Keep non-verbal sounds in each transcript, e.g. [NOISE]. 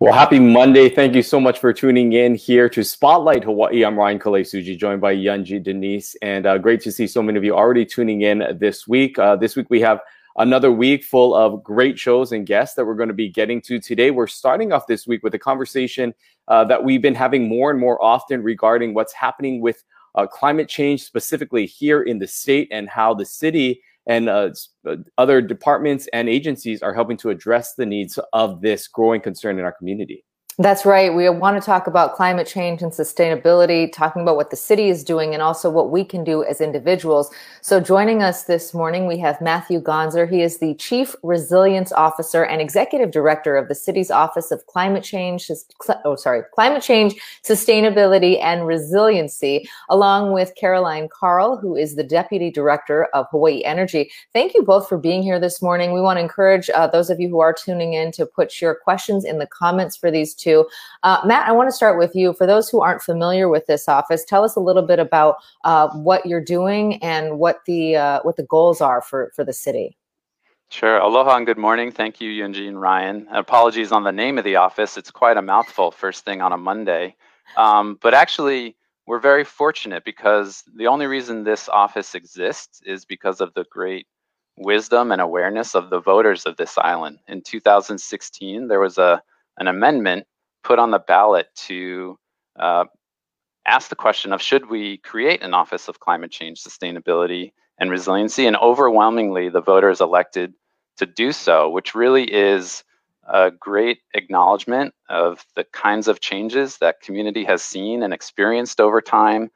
Well, happy Monday. Thank you so much for tuning in here to Spotlight Hawaii. I'm Ryan Kalei-Tsuji, joined by Yunji de Nies. And uh, great to see so many of you already tuning in this week. Uh, this week we have another week full of great shows and guests that we're going to be getting to today. We're starting off this week with a conversation uh, that we've been having more and more often regarding what's happening with uh, climate change, specifically here in the state, and how the city and uh, uh, other departments and agencies are helping to address the needs of this growing concern in our community. That's right. We want to talk about climate change and sustainability, talking about what the city is doing and also what we can do as individuals. So joining us this morning, we have Matthew Gonser. He is the Chief Resilience Officer and Executive Director of the city's Office of Climate Change, oh, sorry, Climate Change, Sustainability and Resiliency, along with Caroline Carl, who is the Deputy Director of Hawaii Energy. Thank you both for being here this morning. We want to encourage uh, those of you who are tuning in to put your questions in the comments for these to. Uh, Matt, I want to start with you. For those who aren't familiar with this office, tell us a little bit about uh, what you're doing and what the uh, what the goals are for for the city. Sure. Aloha and good morning. Thank you, Yunji and Ryan. apologies on the name of the office. It's quite a mouthful first thing on a Monday. Um, but actually, we're very fortunate because the only reason this office exists is because of the great wisdom and awareness of the voters of this island. In 2016, there was a an amendment put on the ballot to uh, ask the question of should we create an Office of Climate Change Sustainability and Resiliency? And overwhelmingly, the voters elected to do so, which really is a great acknowledgement of the kinds of changes that community has seen and experienced over time,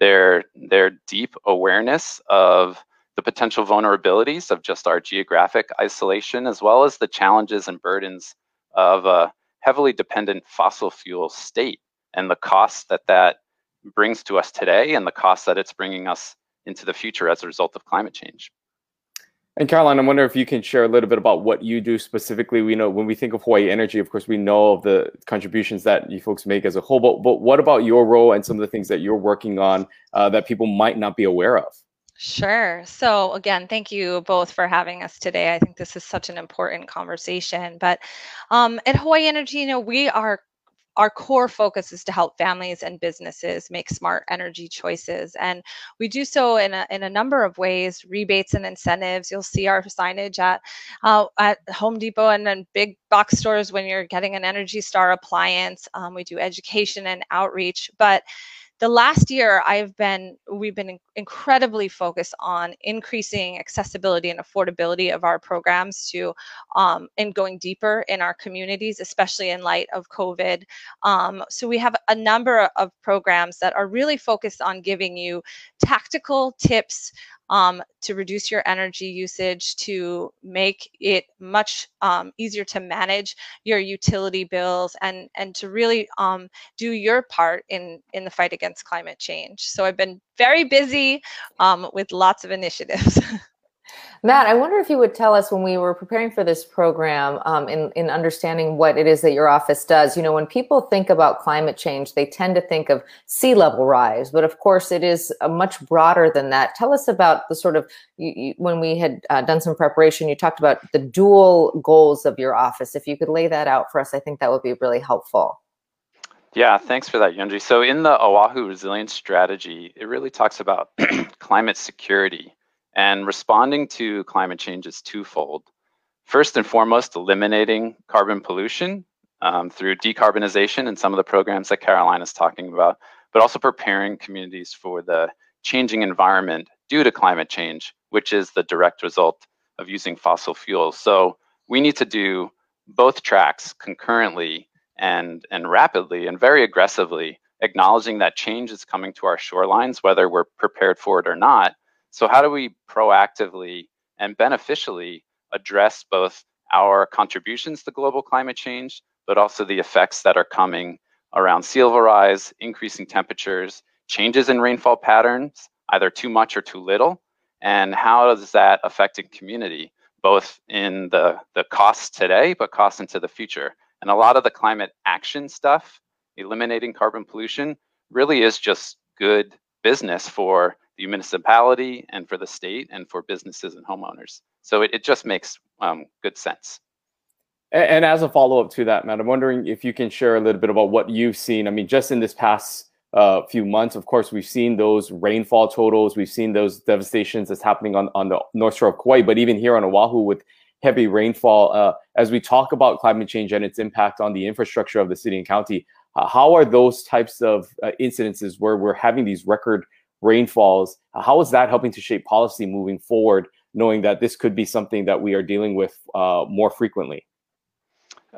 their, their deep awareness of the potential vulnerabilities of just our geographic isolation, as well as the challenges and burdens of a heavily dependent fossil fuel state and the costs that that brings to us today and the costs that it's bringing us into the future as a result of climate change. And Caroline, I wonder if you can share a little bit about what you do specifically. We know when we think of Hawaii Energy, of course, we know of the contributions that you folks make as a whole, but, but what about your role and some of the things that you're working on uh, that people might not be aware of? Sure. So, again, thank you both for having us today. I think this is such an important conversation. But um, at Hawaii Energy, you know, we are our core focus is to help families and businesses make smart energy choices and we do so in a, in a number of ways rebates and incentives you'll see our signage at uh, at home depot and then big box stores when you're getting an energy star appliance um, we do education and outreach but the last year i've been we've been incredibly focused on increasing accessibility and affordability of our programs to um, and going deeper in our communities especially in light of covid um, so we have a number of programs that are really focused on giving you tactical tips um, to reduce your energy usage, to make it much um, easier to manage your utility bills, and and to really um, do your part in in the fight against climate change. So I've been very busy um, with lots of initiatives. [LAUGHS] Matt, I wonder if you would tell us when we were preparing for this program, um, in, in understanding what it is that your office does. You know, when people think about climate change, they tend to think of sea level rise, but of course, it is much broader than that. Tell us about the sort of you, you, when we had uh, done some preparation, you talked about the dual goals of your office. If you could lay that out for us, I think that would be really helpful. Yeah, thanks for that, Yunji. So in the Oahu Resilience Strategy, it really talks about [CLEARS THROAT] climate security and responding to climate change is twofold. First and foremost, eliminating carbon pollution um, through decarbonization and some of the programs that Caroline is talking about, but also preparing communities for the changing environment due to climate change, which is the direct result of using fossil fuels. So we need to do both tracks concurrently and, and rapidly and very aggressively, acknowledging that change is coming to our shorelines, whether we're prepared for it or not, so how do we proactively and beneficially address both our contributions to global climate change, but also the effects that are coming around sea level rise, increasing temperatures, changes in rainfall patterns, either too much or too little, and how does that affect a community, both in the, the costs today, but costs into the future. And a lot of the climate action stuff, eliminating carbon pollution, really is just good business for the municipality and for the state and for businesses and homeowners. So it, it just makes um, good sense. And, as a follow up to that, Matt, I'm wondering if you can share a little bit about what you've seen. I mean, just in this past uh, few months, of course, we've seen those rainfall totals, we've seen those devastations that's happening on, on the north shore of Kauai, but even here on Oahu with heavy rainfall. Uh, as we talk about climate change and its impact on the infrastructure of the city and county, uh, how are those types of uh, incidences where we're having these record rainfalls? How is that helping to shape policy moving forward, knowing that this could be something that we are dealing with uh, more frequently?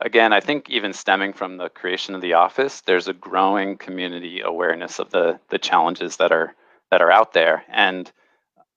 Again, I think even stemming from the creation of the office, there's a growing community awareness of the the challenges that are that are out there, and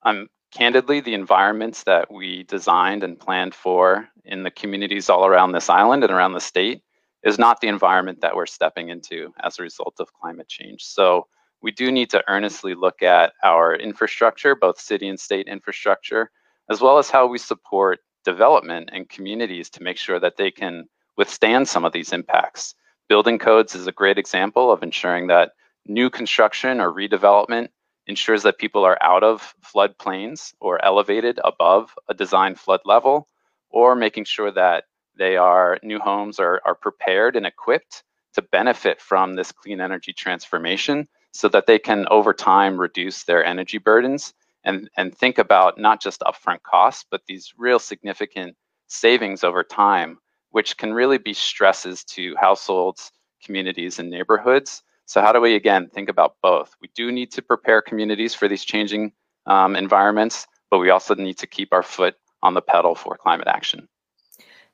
I'm candidly, the environments that we designed and planned for in the communities all around this island and around the state is not the environment that we're stepping into as a result of climate change. So we do need to earnestly look at our infrastructure, both city and state infrastructure, as well as how we support development and communities to make sure that they can withstand some of these impacts. Building codes is a great example of ensuring that new construction or redevelopment ensures that people are out of floodplains or elevated above a design flood level, or making sure that they are new homes are, are prepared and equipped to benefit from this clean energy transformation so that they can over time reduce their energy burdens and, and think about not just upfront costs, but these real significant savings over time, which can really be stresses to households, communities, and neighborhoods so how do we, again, think about both? We do need to prepare communities for these changing um, environments, but we also need to keep our foot on the pedal for climate action.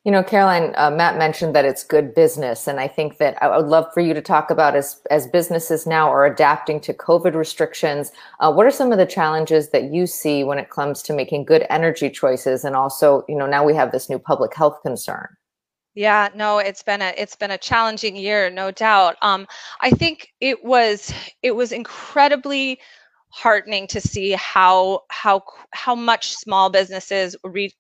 You know, Caroline, uh, Matt mentioned that it's good business, and I think that I would love for you to talk about as as businesses now are adapting to COVID restrictions. Uh, what are some of the challenges that you see when it comes to making good energy choices, and also, you know, now we have this new public health concern. Yeah, no, it's been a it's been a challenging year, no doubt. Um, I think it was it was incredibly heartening to see how how how much small businesses reach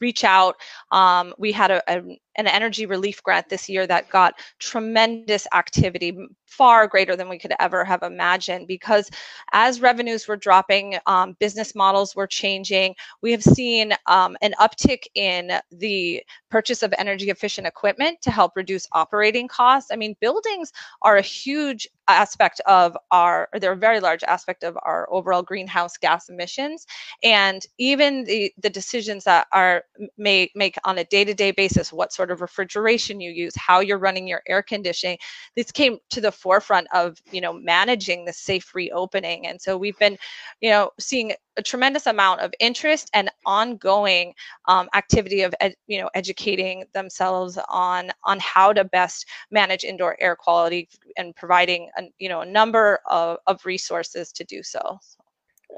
reach out. Um, we had a, a, an energy relief grant this year that got tremendous activity, far greater than we could ever have imagined. Because as revenues were dropping, um, business models were changing. We have seen um, an uptick in the purchase of energy efficient equipment to help reduce operating costs. I mean, buildings are a huge aspect of our, or they're a very large aspect of our overall greenhouse gas emissions. And even the, the decisions that are may make on a day-to-day basis, what sort of refrigeration you use, how you're running your air conditioning. This came to the forefront of, you know, managing the safe reopening. And so we've been, you know, seeing a tremendous amount of interest and ongoing um, activity of ed, you know educating themselves on on how to best manage indoor air quality and providing a, you know a number of, of resources to do so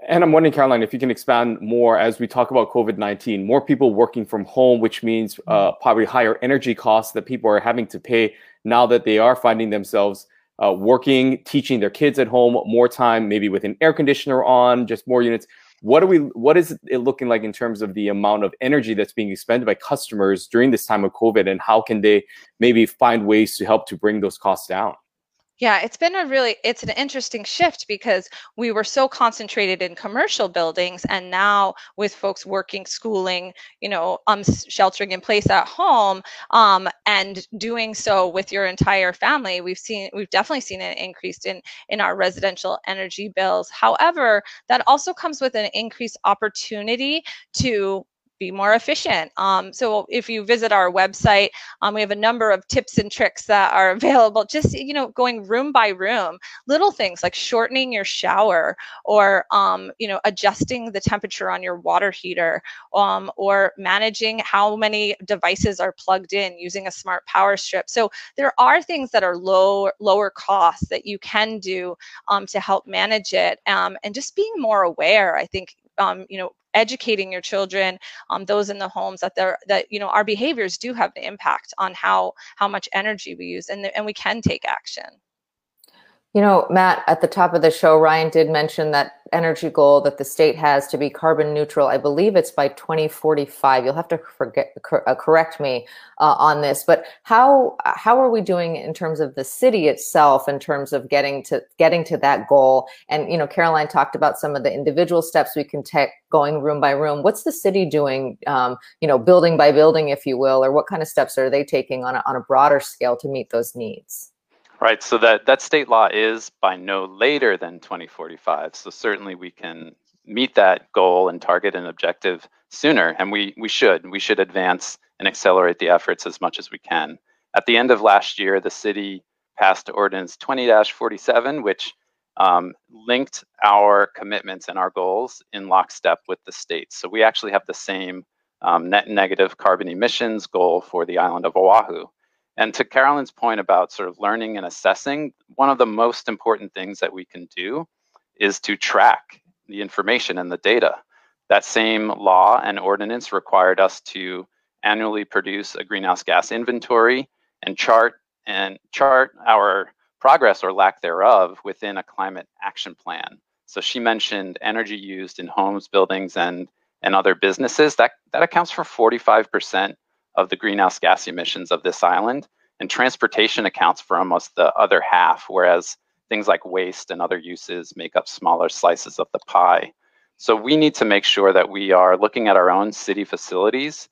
and I'm wondering, Caroline, if you can expand more as we talk about COVID 19, more people working from home, which means uh, mm-hmm. probably higher energy costs that people are having to pay now that they are finding themselves uh, working, teaching their kids at home, more time, maybe with an air conditioner on, just more units. What are we? What is it looking like in terms of the amount of energy that's being expended by customers during this time of COVID, and how can they maybe find ways to help to bring those costs down? Yeah, it's been a really it's an interesting shift because we were so concentrated in commercial buildings and now with folks working, schooling, you know, um sheltering in place at home um and doing so with your entire family, we've seen we've definitely seen an increase in in our residential energy bills. However, that also comes with an increased opportunity to be more efficient. Um, so if you visit our website, um, we have a number of tips and tricks that are [LAUGHS] available. Just you know, going room by room, little things like shortening your shower, or um, you know, adjusting the temperature on your water heater, um, or managing how many devices are plugged in using a smart power strip. So there are things that are low lower cost that you can do um, to help manage it, um, and just being more aware. I think um, you know educating your children um, those in the homes that they're that you know our behaviors do have an impact on how how much energy we use and and we can take action You know, Matt, at the top of the show, Ryan did mention that energy goal that the state has to be carbon neutral. I believe it's by 2045. You'll have to forget, uh, correct me uh, on this, but how how are we doing in terms of the city itself, in terms of getting to getting to that goal? And you know, Caroline talked about some of the individual steps we can take, going room by room. What's the city doing? Um, you know, building by building, if you will, or what kind of steps are they taking on a, on a broader scale to meet those needs? Right, so that, that state law is by no later than 2045. So certainly we can meet that goal and target an objective sooner, and we, we should. We should advance and accelerate the efforts as much as we can. At the end of last year, the city passed Ordinance 20-47, which um, linked our commitments and our goals in lockstep with the state. So we actually have the same um, net negative carbon emissions goal for the island of Oahu. And to Caroline's point about sort of learning and assessing, one of the most important things that we can do is to track the information and the data. That same law and ordinance required us to annually produce a greenhouse gas inventory and chart and chart our progress or lack thereof within a climate action plan. So she mentioned energy used in homes, buildings, and and other businesses. That that accounts for 45% of the greenhouse gas emissions of this island. And transportation accounts for almost the other half, whereas things like waste and other uses make up smaller slices of the pie. So we need to make sure that we are looking at our own city facilities.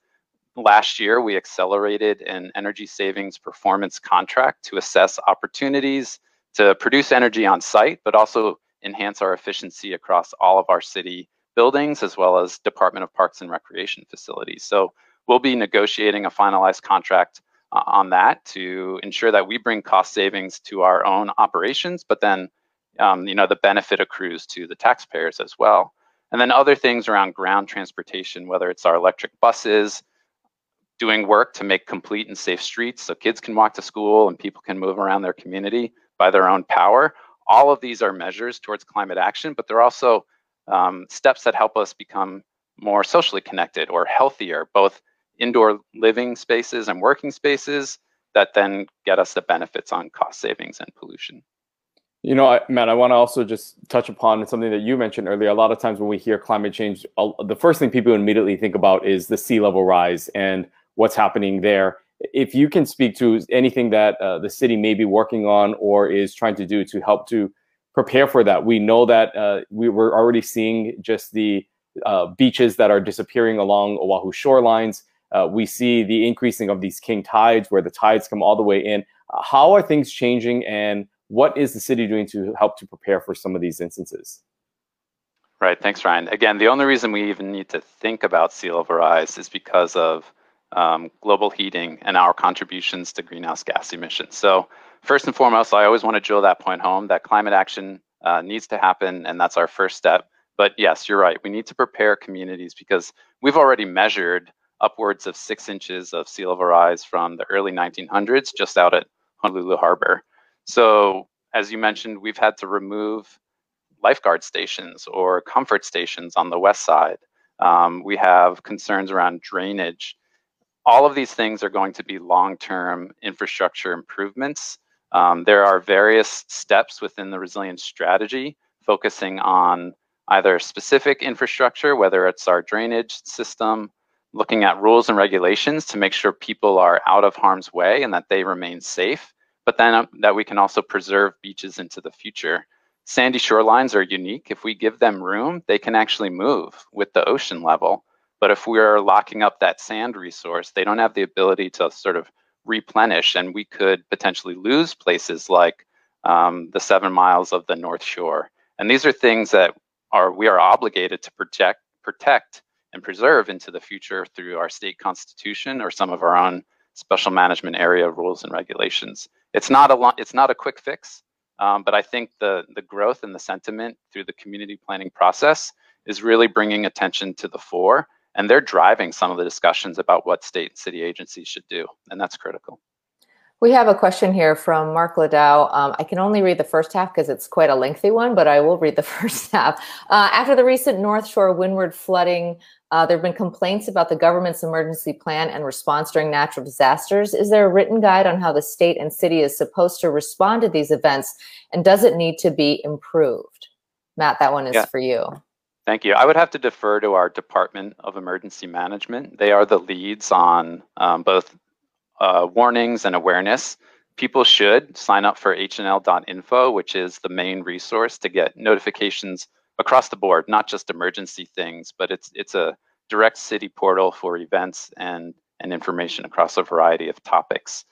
Last year, we accelerated an energy savings performance contract to assess opportunities to produce energy on site, but also enhance our efficiency across all of our city buildings, as well as Department of Parks and Recreation facilities. So we'll be negotiating a finalized contract uh, on that to ensure that we bring cost savings to our own operations, but then um, you know the benefit accrues to the taxpayers as well. And then other things around ground transportation, whether it's our electric buses, doing work to make complete and safe streets so kids can walk to school and people can move around their community by their own power. All of these are measures towards climate action, but they're also um, steps that help us become more socially connected or healthier, both indoor living spaces and working spaces that then get us the benefits on cost savings and pollution. You know, Matt, I want to also just touch upon something that you mentioned earlier. A lot of times when we hear climate change, the first thing people immediately think about is the sea level rise and what's happening there. If you can speak to anything that uh, the city may be working on or is trying to do to help to prepare for that, we know that uh, we were already seeing just the uh, beaches that are disappearing along Oahu shorelines uh, we see the increasing of these king tides where the tides come all the way in. Uh, how are things changing and what is the city doing to help to prepare for some of these instances? Right, thanks, Ryan. Again, the only reason we even need to think about sea level rise is because of um, global heating and our contributions to greenhouse gas emissions. So, first and foremost, I always want to drill that point home that climate action uh, needs to happen, and that's our first step. But yes, you're right. We need to prepare communities because we've already measured upwards of six inches of sea level rise from the early 1900s just out at Honolulu Harbor. So, as you mentioned, we've had to remove lifeguard stations or comfort stations on the west side. Um, we have concerns around drainage. All of these things are going to be long term infrastructure improvements. Um, there are various steps within the resilience strategy focusing on either specific infrastructure, whether it's our drainage system, looking at rules and regulations to make sure people are out of harm's way and that they remain safe, but then um, that we can also preserve beaches into the future. Sandy shorelines are unique. If we give them room, they can actually move with the ocean level. But if we're locking up that sand resource, they don't have the ability to sort of replenish, and we could potentially lose places like um, the seven miles of the North Shore. And these are things that are we are obligated to protect, protect and preserve into the future through our state constitution or some of our own special management area rules and regulations. It's not a it's not a quick fix, um, but I think the the growth and the sentiment through the community planning process is really bringing attention to the fore, and they're driving some of the discussions about what state and city agencies should do, and that's critical. We have a question here from Mark Ladow. Um, I can only read the first half because it's quite a lengthy one, but I will read the [LAUGHS] first half. Uh, after the recent North Shore windward flooding, uh, there have been complaints about the government's emergency plan and response during natural disasters. Is there a written guide on how the state and city is supposed to respond to these events, and does it need to be improved? Matt, that one is yeah. for you. Thank you. I would have to defer to our Department of Emergency Management. They are the leads on um, both uh, warnings and awareness, people should sign up for hnl.info, which is the main resource to get notifications across the board, not just emergency things, but it's it's a direct city portal for events and and information across a variety of topics.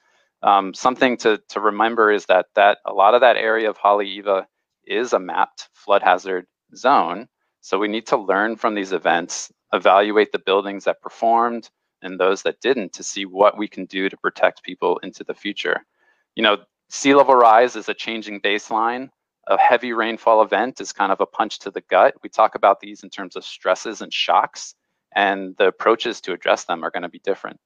Um, something to to remember is that that a lot of that area of Haleiwa is a mapped flood hazard zone. So we need to learn from these events, evaluate the buildings that performed, and those that didn't to see what we can do to protect people into the future. You know, sea level rise is a changing baseline. A heavy rainfall event is kind of a punch to the gut. We talk about these in terms of stresses and shocks, and the approaches to address them are going to be different.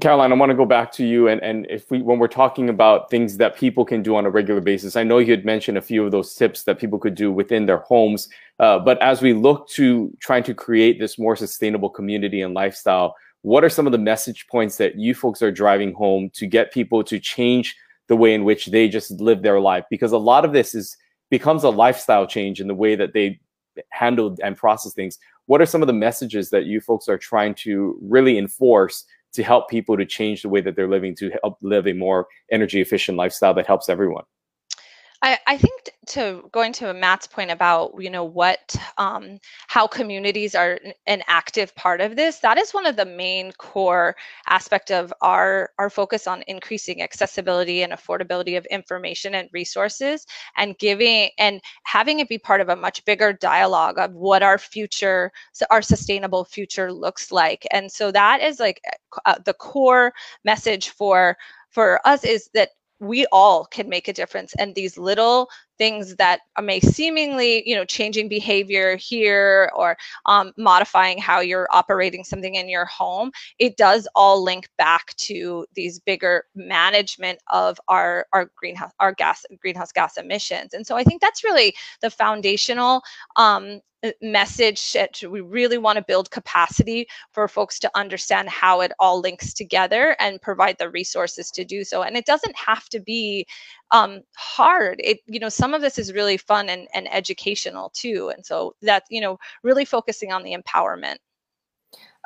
Caroline, I want to go back to you, and and if we when we're talking about things that people can do on a regular basis, I know you had mentioned a few of those tips that people could do within their homes. Uh, but as we look to trying to create this more sustainable community and lifestyle, what are some of the message points that you folks are driving home to get people to change the way in which they just live their life? Because a lot of this is becomes a lifestyle change in the way that they handle and process things. What are some of the messages that you folks are trying to really enforce? To help people to change the way that they're living to help live a more energy efficient lifestyle that helps everyone I, I think to going to Matt's point about you know what um, how communities are an active part of this that is one of the main core aspect of our our focus on increasing accessibility and affordability of information and resources and giving and having it be part of a much bigger dialogue of what our future our sustainable future looks like. And so that is like uh, the core message for for us is that we all can make a difference and these little things that may seemingly you know changing behavior here or um, modifying how you're operating something in your home it does all link back to these bigger management of our our greenhouse our gas greenhouse gas emissions. And so i think that's really the foundational um, message that we really want to build capacity for folks to understand how it all links together and provide the resources to do so. And it doesn't have to be um, hard. It you know some of this is really fun and, and educational too and so that you know really focusing on the empowerment.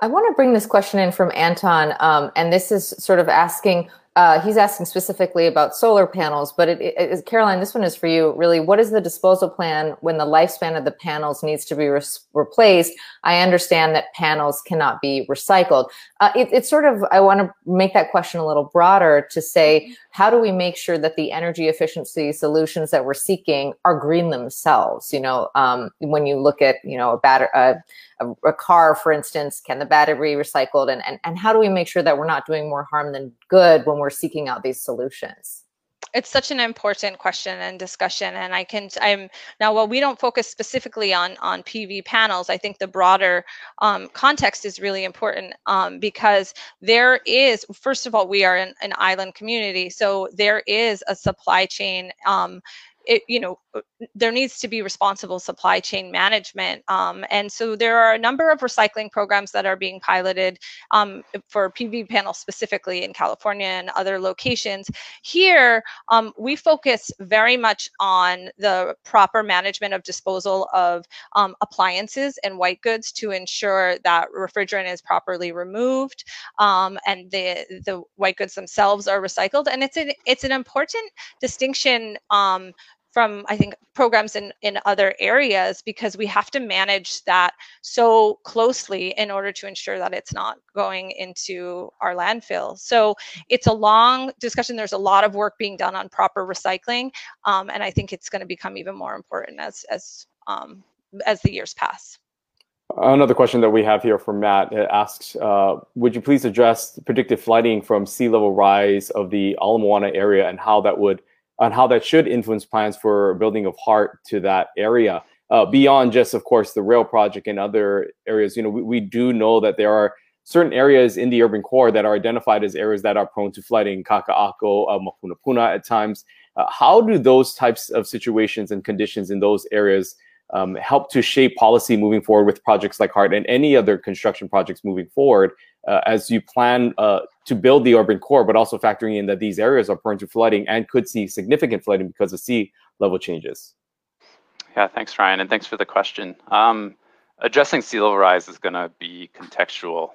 I want to bring this question in from Anton, um, and this is sort of asking uh, he's asking specifically about solar panels, but it, Caroline, this one is for you. Really, what is the disposal plan when the lifespan of the panels needs to be re- replaced? I understand that panels cannot be recycled. Uh, it, it's sort of I want to make that question a little broader to say how do we make sure that the energy efficiency solutions that we're seeking are green themselves? You know, um, when you look at you know a battery. Uh, a, a, car, for instance, can the battery be recycled? And, and, and how do we make sure that we're not doing more harm than good when we're seeking out these solutions? it's such an important question and discussion and i can i'm now while we don't focus specifically on on pv panels i think the broader um, context is really important um, because there is first of all we are in an island community so there is a supply chain um, it, you know, uh, there needs to be responsible supply chain management. Um, and so there are a number of recycling programs that are being piloted um, for PV panels specifically in California and other locations. Here, um, we focus very much on the proper management of disposal of um, appliances and white goods to ensure that refrigerant is properly removed um, and the, the white goods themselves are recycled. And it's an, it's an important distinction um, from I think programs in in other areas because we have to manage that so closely in order to ensure that it's not going into our landfill. So it's a long discussion. There's a lot of work being done on proper recycling, um, and I think it's going to become even more important as as um, as the years pass. Another question that we have here from Matt asks, uh, would you please address predicted flooding from sea level rise of the Ala Moana area and how that would on how that should influence plans for building of HART to that area. Uh, beyond just, of course, the rail project and other areas, you know, we, we do know that there are certain areas in the urban core that are identified as areas that are prone to flooding, Kaka'ako, uh, Mapunapuna at times. Uh, how do those types of situations and conditions in those areas um, help to shape policy moving forward with projects like HART and any other construction projects moving forward uh, as you plan uh, to build the urban core, but also factoring in that these areas are prone to flooding and could see significant flooding because of sea level changes? Yeah, thanks, Ryan, and thanks for the question. Um, addressing sea level rise is going to be contextual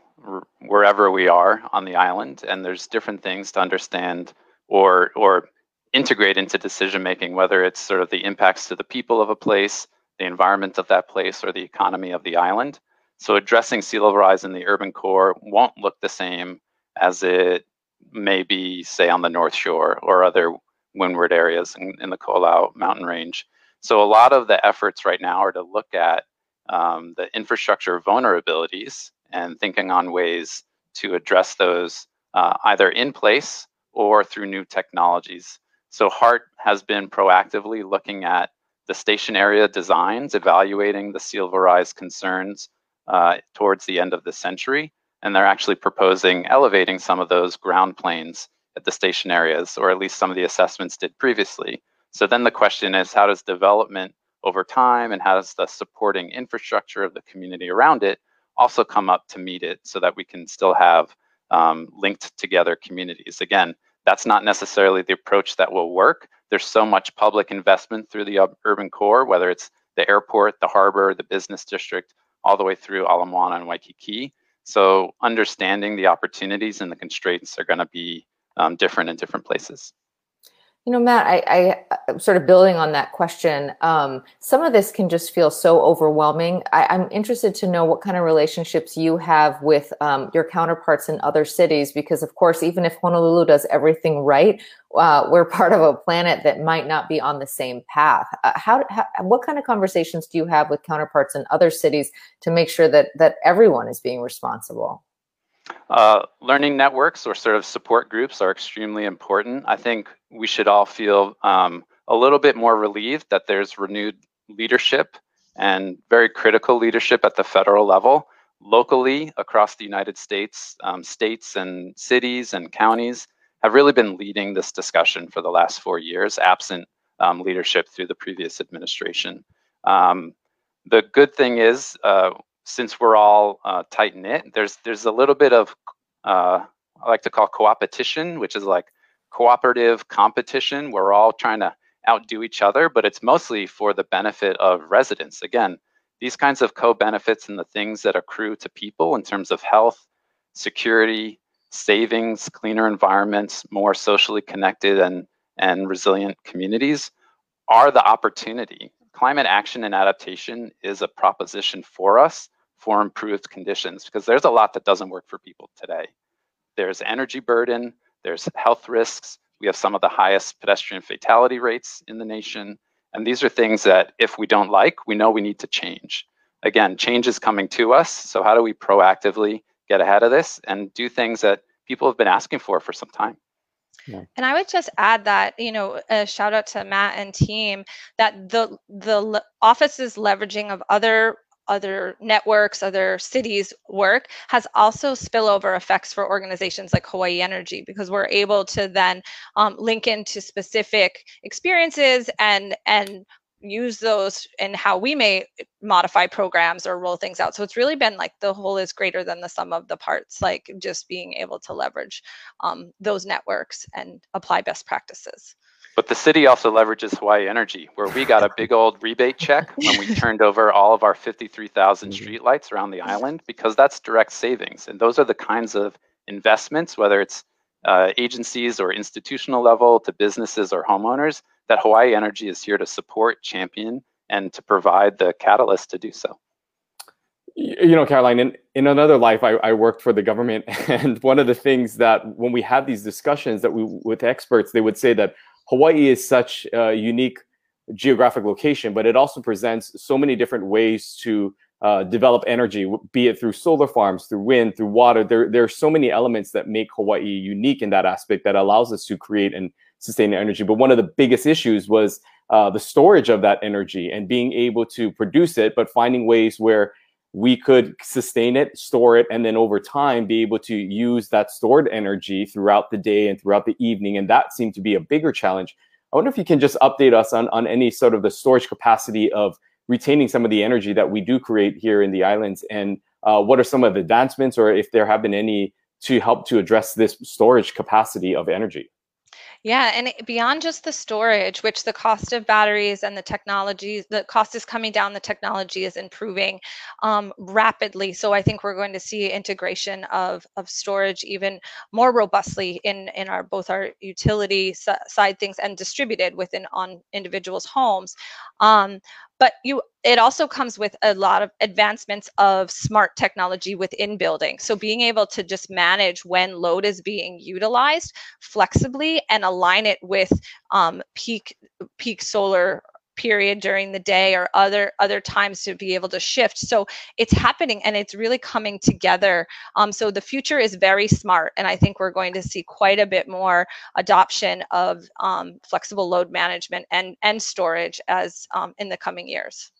wherever we are on the island, and there's different things to understand or or integrate into decision making, whether it's sort of the impacts to the people of a place, the environment of that place, or the economy of the island. So addressing sea level rise in the urban core won't look the same as it may be, say, on the North Shore or other windward areas in, in the Koolau mountain range. So a lot of the efforts right now are to look at um, the infrastructure vulnerabilities and thinking on ways to address those uh, either in place or through new technologies. So HART has been proactively looking at the station area designs, evaluating the rise concerns uh, towards the end of the century. And they're actually proposing elevating some of those ground planes at the station areas, or at least some of the assessments did previously. So then the question is, how does development over time and how does the supporting infrastructure of the community around it also come up to meet it so that we can still have um, linked together communities? Again, that's not necessarily the approach that will work. There's so much public investment through the urban core, whether it's the airport, the harbor, the business district, all the way through Ala Moana and Waikiki. So understanding the opportunities and the constraints are going to be um, different in different places. You know, Matt, I, I sort of building on that question. Um, some of this can just feel so overwhelming. I, am interested to know what kind of relationships you have with um, your counterparts in other cities, because of course, even if Honolulu does everything right, uh, we're [LAUGHS] part of a planet that might not be on the same path. Uh, how, how, what kind of conversations do you have with counterparts in other cities to make sure that that everyone is being responsible? Uh, learning networks or sort of support groups are extremely important. I think we should all feel um, a little bit more relieved that there's renewed leadership and very critical leadership at the federal level. Locally, across the United States, um, states and cities and counties have really been leading this discussion for the last four years, absent um, leadership through the previous administration. Um, the good thing is, uh, since we're all uh, tight knit, there's there's a little bit of uh, I like to call co-opetition, which is like cooperative competition. We're all trying to outdo each other, but it's mostly for the benefit of residents. Again, these kinds of co-benefits and the things that accrue to people in terms of health, security, savings, cleaner environments, more socially connected and, and resilient communities are the opportunity. Climate action and adaptation is a proposition for us for improved conditions because there's a lot that doesn't work for people today. There's energy burden, there's health risks. We have some of the highest pedestrian fatality rates in the nation. And these are things that if we don't like, we know we need to change. Again, change is coming to us. So how do we proactively get ahead of this and do things that people have been asking for for some time? Yeah. And I would just add that, you know, a shout out to Matt and team that the the office's leveraging of other other networks, other cities work has also spillover effects for organizations like Hawaii Energy because we're able to then um, link into specific experiences and and use those in how we may modify programs or roll things out. So it's really been like the whole is greater than the sum of the parts, like just being able to leverage um, those networks and apply best practices. But the city also leverages Hawaii Energy, where we got a big old rebate check when we turned over all of our 53,000 mm-hmm. streetlights around the island, because that's direct savings. And those are the kinds of investments, whether it's uh, agencies or institutional level to businesses or homeowners, that Hawaii Energy is here to support, champion, and to provide the catalyst to do so. You know, Caroline, in, in another life, I, I worked for the government. [LAUGHS] And one of the things that when we had these discussions that we with experts, they would say that Hawaii is such a unique geographic location, but it also presents so many different ways to uh, develop energy, be it through solar farms, through wind, through water. There, there are so many elements that make Hawaii unique in that aspect that allows us to create and sustain energy. But one of the biggest issues was uh, the storage of that energy and being able to produce it, but finding ways where we could sustain it, store it, and then over time be able to use that stored energy throughout the day and throughout the evening. And that seemed to be a bigger challenge. I wonder if you can just update us on, on any sort of the storage capacity of retaining some of the energy that we do create here in the islands and uh, what are some of the advancements or if there have been any to help to address this storage capacity of energy. Yeah, and beyond just the storage, which the cost of batteries and the technologies, the cost is coming down, the technology is improving um, rapidly. So I think we're going to see integration of, of storage even more robustly in, in our both our utility side things and distributed within on individuals' homes. Um, but you it also comes with a lot of advancements of smart technology within buildings so being able to just manage when load is being utilized flexibly and align it with um, peak peak solar period during the day or other other times to be able to shift so it's happening and it's really coming together um, so the future is very smart and i think we're going to see quite a bit more adoption of um, flexible load management and and storage as um, in the coming years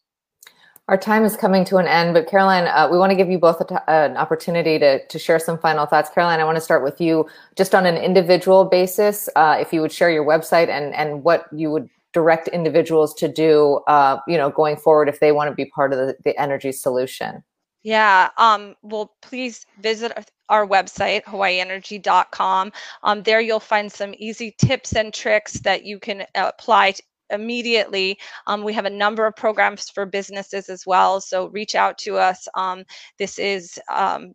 our time is coming to an end, but Caroline, uh, we want to give you both an opportunity to, to share some final thoughts. Caroline, I want to start with you just on an individual basis. Uh, if you would share your website and, and what you would direct individuals to do, uh, you know, going forward if they want to be part of the, the energy solution? Yeah, um, well, please visit our website, hawaiienergy.com. Um, there you'll find some easy tips and tricks that you can apply immediately. Um, we have a number of programs for businesses as well, so reach out to us. Um, this is um,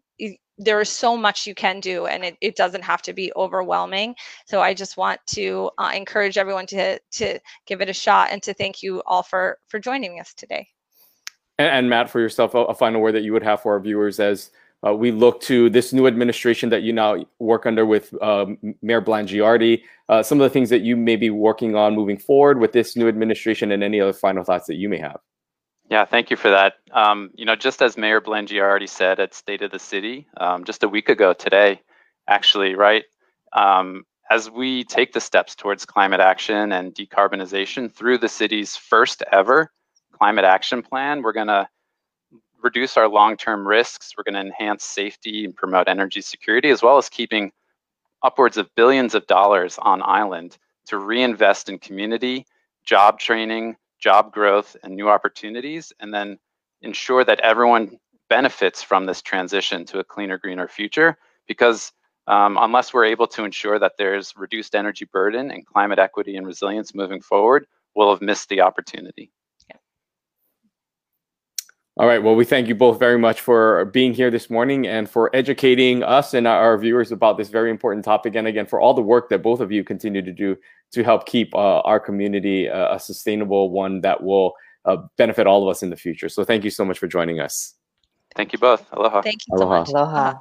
there is so much you can do and it, it doesn't have to be overwhelming so i just want to uh, encourage everyone to to give it a shot and to thank you all for for joining us today and, and matt for yourself a, a, final word that you would have for our viewers as uh, we look to this new administration that you now work under with um, Mayor Blangiardi. Uh, some of the things that you may be working on moving forward with this new administration, and any other final thoughts that you may have. Yeah, thank you for that. Um, you know, just as Mayor Blangiardi said at State of the City um, just a week ago today, actually, right? Um, as we take the steps towards climate action and decarbonization through the city's first ever climate action plan, we're going to reduce our long-term risks. We're going to enhance safety and promote energy security, as well as keeping upwards of billions of dollars on island to reinvest in community, job training, job growth and new opportunities, and then ensure that everyone benefits from this transition to a cleaner, greener future. Because um, unless we're able to ensure that there's reduced energy burden and climate equity and resilience moving forward, we'll have missed the opportunity. All right. Well, we thank you both very much for being here this morning and for educating us and our viewers about this very important topic. And again, for all the work that both of you continue to do to help keep uh, our community uh, a sustainable one that will uh, benefit all of us in the future. So thank you so much for joining us. Thank you both. Aloha. Thank you Aloha. so much. Aloha.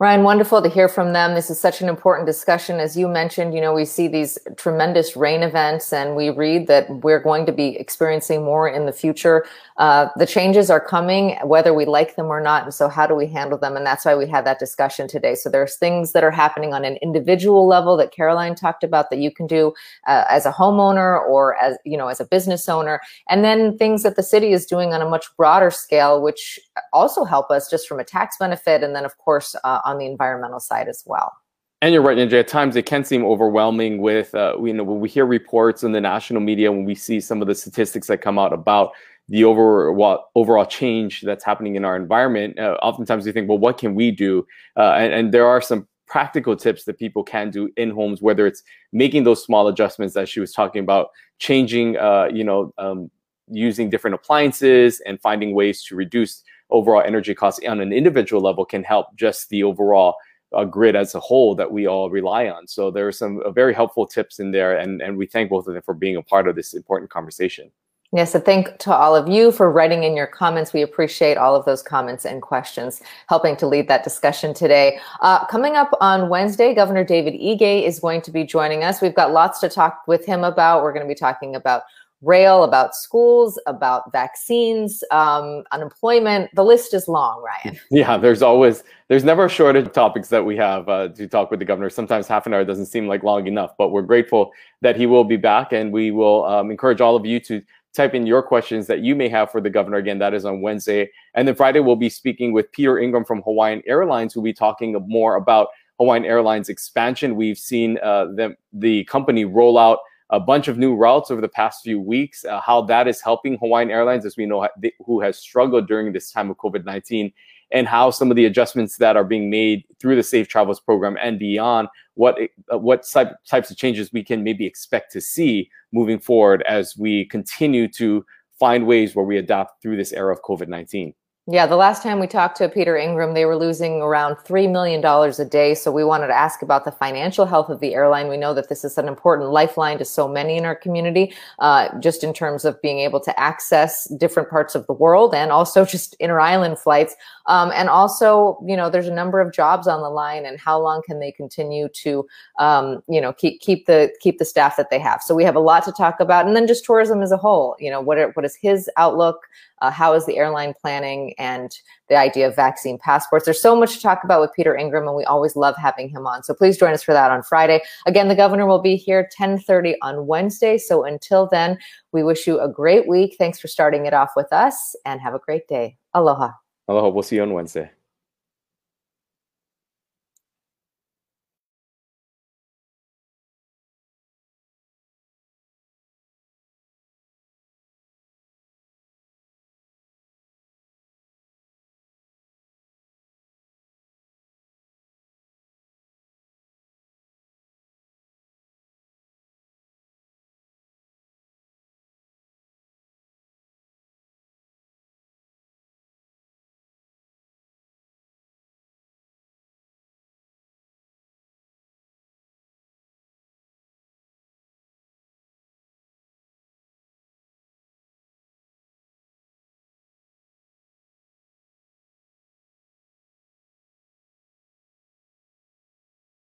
Ryan, wonderful to hear from them. This is such an important discussion. As you mentioned, you know, we see these tremendous rain events and we read that we're going to be experiencing more in the future. Uh, the changes are coming, whether we like them or not. And so how do we handle them? And that's why we had that discussion today. So there's things that are happening on an individual level that Caroline talked about that you can do uh, as a homeowner or as, you know, as a business owner. And then things that the city is doing on a much broader scale, which also help us just from a tax benefit. And then of course, uh, on the environmental side as well. And you're right, Yunji. At times, it can seem overwhelming. With uh, you know, when we hear reports in the national media, when we see some of the statistics that come out about the overall overall change that's happening in our environment, uh, oftentimes we think, well, what can we do? Uh, and, and there are some practical tips that people can do in homes, whether it's making those small adjustments that she was talking about, changing, uh, you know, um, using different appliances and finding ways to reduce overall energy costs on an individual level can help just the overall uh, grid as a whole that we all rely on. So there are some uh, very helpful tips in there, and, and we thank both of them for being a part of this important conversation. Yes, and thank to all of you for writing in your comments. We appreciate all of those comments and questions, helping to lead that discussion today. Uh, coming up on Wednesday, Governor David Ige is going to be joining us. We've got lots to talk with him about. We're going to be talking about rail, about schools, about vaccines, um, unemployment. The list is long, Ryan. [LAUGHS] Yeah, there's always, there's never a shortage of topics that we have uh, to talk with the governor. Sometimes half an hour doesn't seem like long enough, but we're grateful that he will be back and we will um, encourage all of you to type in your questions that you may have for the governor. Again, that is on Wednesday. And then Friday, we'll be speaking with Peter Ingram from Hawaiian Airlines, who'll be talking more about Hawaiian Airlines expansion. We've seen uh, the, the company roll out a bunch of new routes over the past few weeks, uh, how that is helping Hawaiian Airlines, as we know, who has struggled during this time of COVID 19 and how some of the adjustments that are being made through the Safe Travels program and beyond, what uh, what type, types of changes we can maybe expect to see moving forward as we continue to find ways where we adapt through this era of COVID nineteen. Yeah, the last time we talked to Peter Ingram, they were losing around $3 million a day. So we wanted to ask about the financial health of the airline. We know that this is an important lifeline to so many in our community, uh, just in terms of being able to access different parts of the world and also just inter island flights. Um, and also, you know, there's a number of jobs on the line and how long can they continue to, um, you know, keep, keep the, keep the staff that they have. So we have a lot to talk about. And then just tourism as a whole, you know, what, are, what is his outlook? Uh, how is the airline planning and the idea of vaccine passports? There's so much to talk about with Peter Ingram, and we always love having him on. So please join us for that on Friday. Again, the governor will be here 10:30 on Wednesday. So until then, we wish you a great week. Thanks for starting it off with us, and have a great day. Aloha. Aloha. We'll see you on Wednesday.